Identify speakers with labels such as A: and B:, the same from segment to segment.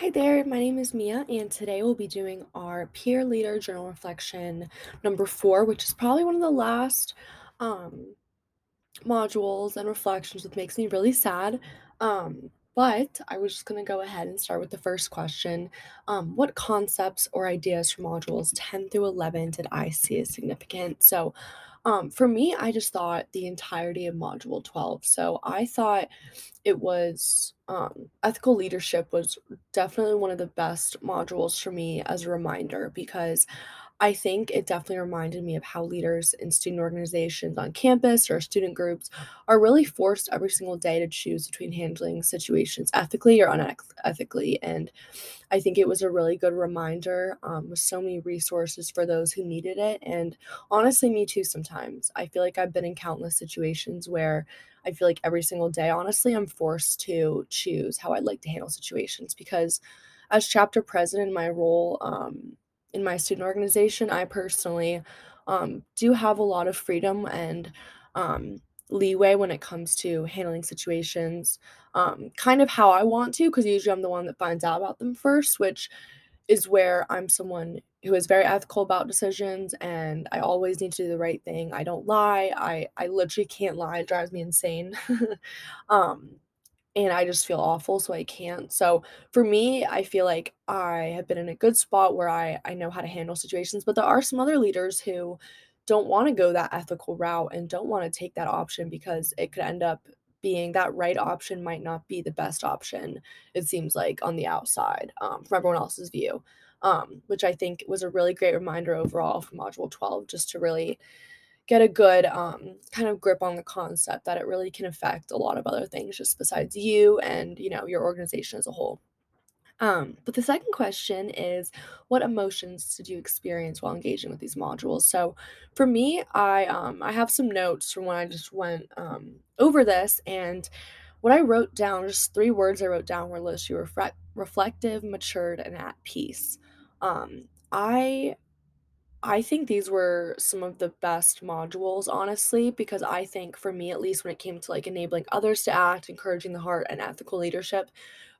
A: Hi there, my name is Mia, and today we'll be doing our peer leader journal reflection number four, which is probably one of the last um, modules and reflections, which makes me really sad. Um, but I was just going to go ahead and start with the first question. Um, what concepts or ideas from modules 10 through 11 did I see as significant? So, um, for me, I just thought the entirety of module 12. So, I thought it was um, ethical leadership was definitely one of the best modules for me as a reminder because I think it definitely reminded me of how leaders in student organizations on campus or student groups are really forced every single day to choose between handling situations ethically or unethically. And I think it was a really good reminder um, with so many resources for those who needed it. And honestly, me too, sometimes. I feel like I've been in countless situations where I feel like every single day, honestly, I'm forced to choose how I'd like to handle situations because as chapter president, my role um, in my student organization, I personally um, do have a lot of freedom and um, leeway when it comes to handling situations, um, kind of how I want to, because usually I'm the one that finds out about them first, which is where I'm someone who is very ethical about decisions and I always need to do the right thing. I don't lie. I I literally can't lie. It drives me insane. and I just feel awful, so I can't. So for me, I feel like I have been in a good spot where I I know how to handle situations, but there are some other leaders who don't want to go that ethical route and don't want to take that option because it could end up being that right option might not be the best option. It seems like on the outside, um, from everyone else's view, um, which I think was a really great reminder overall for Module 12, just to really get a good um, kind of grip on the concept that it really can affect a lot of other things just besides you and you know your organization as a whole. Um, but the second question is what emotions did you experience while engaging with these modules? So for me i um, i have some notes from when i just went um, over this and what i wrote down just three words i wrote down were literally reflect, reflective matured and at peace. Um, i I think these were some of the best modules, honestly, because I think for me, at least when it came to like enabling others to act, encouraging the heart, and ethical leadership,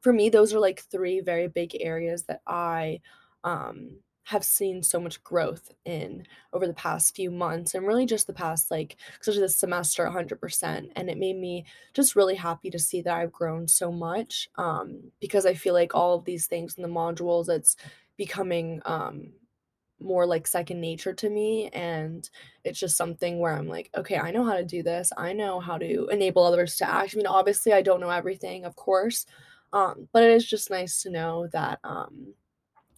A: for me, those are like three very big areas that I um, have seen so much growth in over the past few months and really just the past, like, especially this semester, 100%. And it made me just really happy to see that I've grown so much um, because I feel like all of these things in the modules, it's becoming um, more like second nature to me and it's just something where I'm like, okay, I know how to do this. I know how to enable others to act. I mean, obviously I don't know everything, of course. Um, but it is just nice to know that um,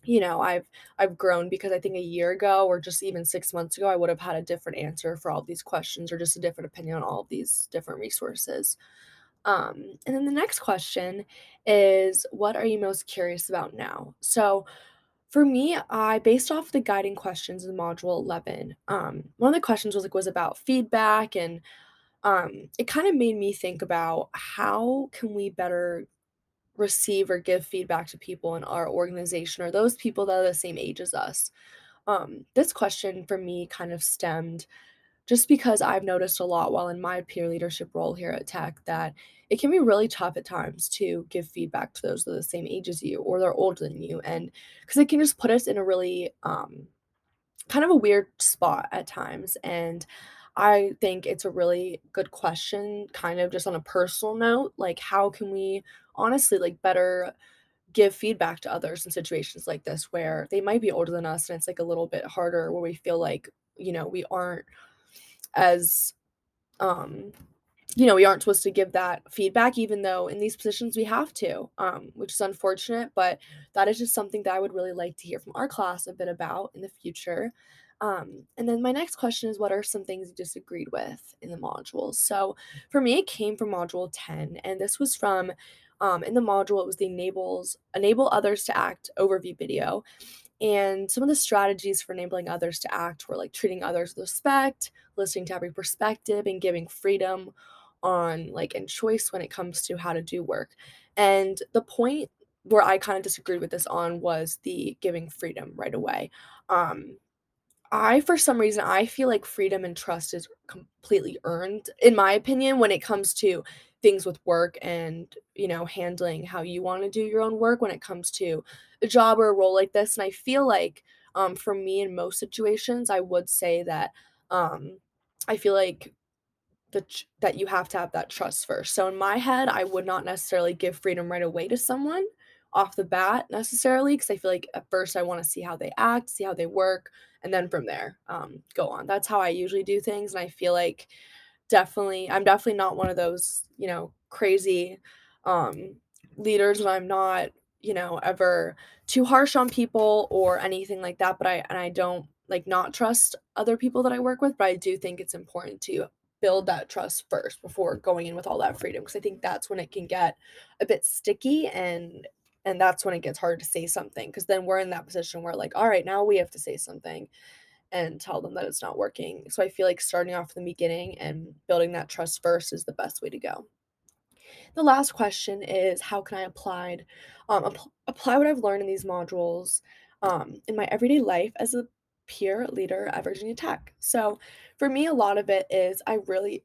A: you know, I've I've grown because I think a year ago or just even 6 months ago I would have had a different answer for all these questions or just a different opinion on all of these different resources. Um, and then the next question is what are you most curious about now? So for me, I based off the guiding questions in module 11, um, one of the questions was like was about feedback and um, it kind of made me think about how can we better receive or give feedback to people in our organization or those people that are the same age as us. Um, this question for me kind of stemmed just because I've noticed a lot while in my peer leadership role here at Tech that it can be really tough at times to give feedback to those that are the same age as you or they're older than you. And because it can just put us in a really um, kind of a weird spot at times. And I think it's a really good question, kind of just on a personal note. Like, how can we honestly like better give feedback to others in situations like this where they might be older than us and it's like a little bit harder where we feel like, you know, we aren't as um you know we aren't supposed to give that feedback even though in these positions we have to um which is unfortunate but that is just something that i would really like to hear from our class a bit about in the future. Um, and then my next question is what are some things you disagreed with in the modules? So for me it came from module 10 and this was from um, in the module it was the enables enable others to act overview video and some of the strategies for enabling others to act were like treating others with respect, listening to every perspective, and giving freedom on like and choice when it comes to how to do work. And the point where I kind of disagreed with this on was the giving freedom right away. Um, I, for some reason, I feel like freedom and trust is completely earned, in my opinion, when it comes to things with work and, you know, handling how you wanna do your own work when it comes to a job or a role like this, and I feel like, um, for me in most situations, I would say that, um, I feel like the that you have to have that trust first. So in my head, I would not necessarily give freedom right away to someone off the bat necessarily, because I feel like at first I wanna see how they act, see how they work, and then from there, um, go on. That's how I usually do things, and I feel like definitely I'm definitely not one of those, you know, crazy, um, leaders, and I'm not, you know, ever too harsh on people or anything like that, but I and I don't, like, not trust other people that I work with, but I do think it's important to build that trust first before going in with all that freedom, because I think that's when it can get a bit sticky and and that's when it gets hard to say something, because then we're in that position where, like, "Alright, now we have to say something," and tell them that it's not working. So I feel like starting off from the beginning and building that trust first is the best way to go. The last question is how can I applied um, app- apply what I've learned in these modules um, in my everyday life as a peer leader at Virginia Tech? So for me, a lot of it is I really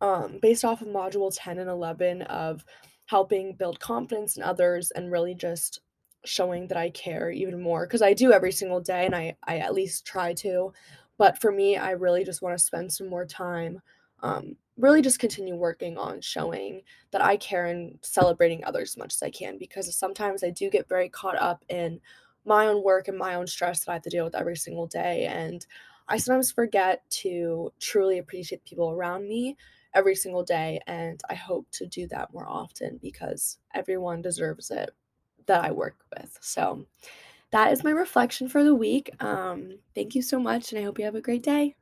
A: um, based off of module 10 and 11 of helping build confidence in others and really just showing that I care even more because I do every single day and I, I at least try to. But for me, I really just want to spend some more time, um, really just continue working on showing that I care and celebrating others as much as I can because sometimes I do get very caught up in my own work and my own stress that I have to deal with every single day. And I sometimes forget to truly appreciate people around me every single day. And I hope to do that more often because everyone deserves it that I work with. So that is my reflection for the week. Um, thank you so much, and I hope you have a great day.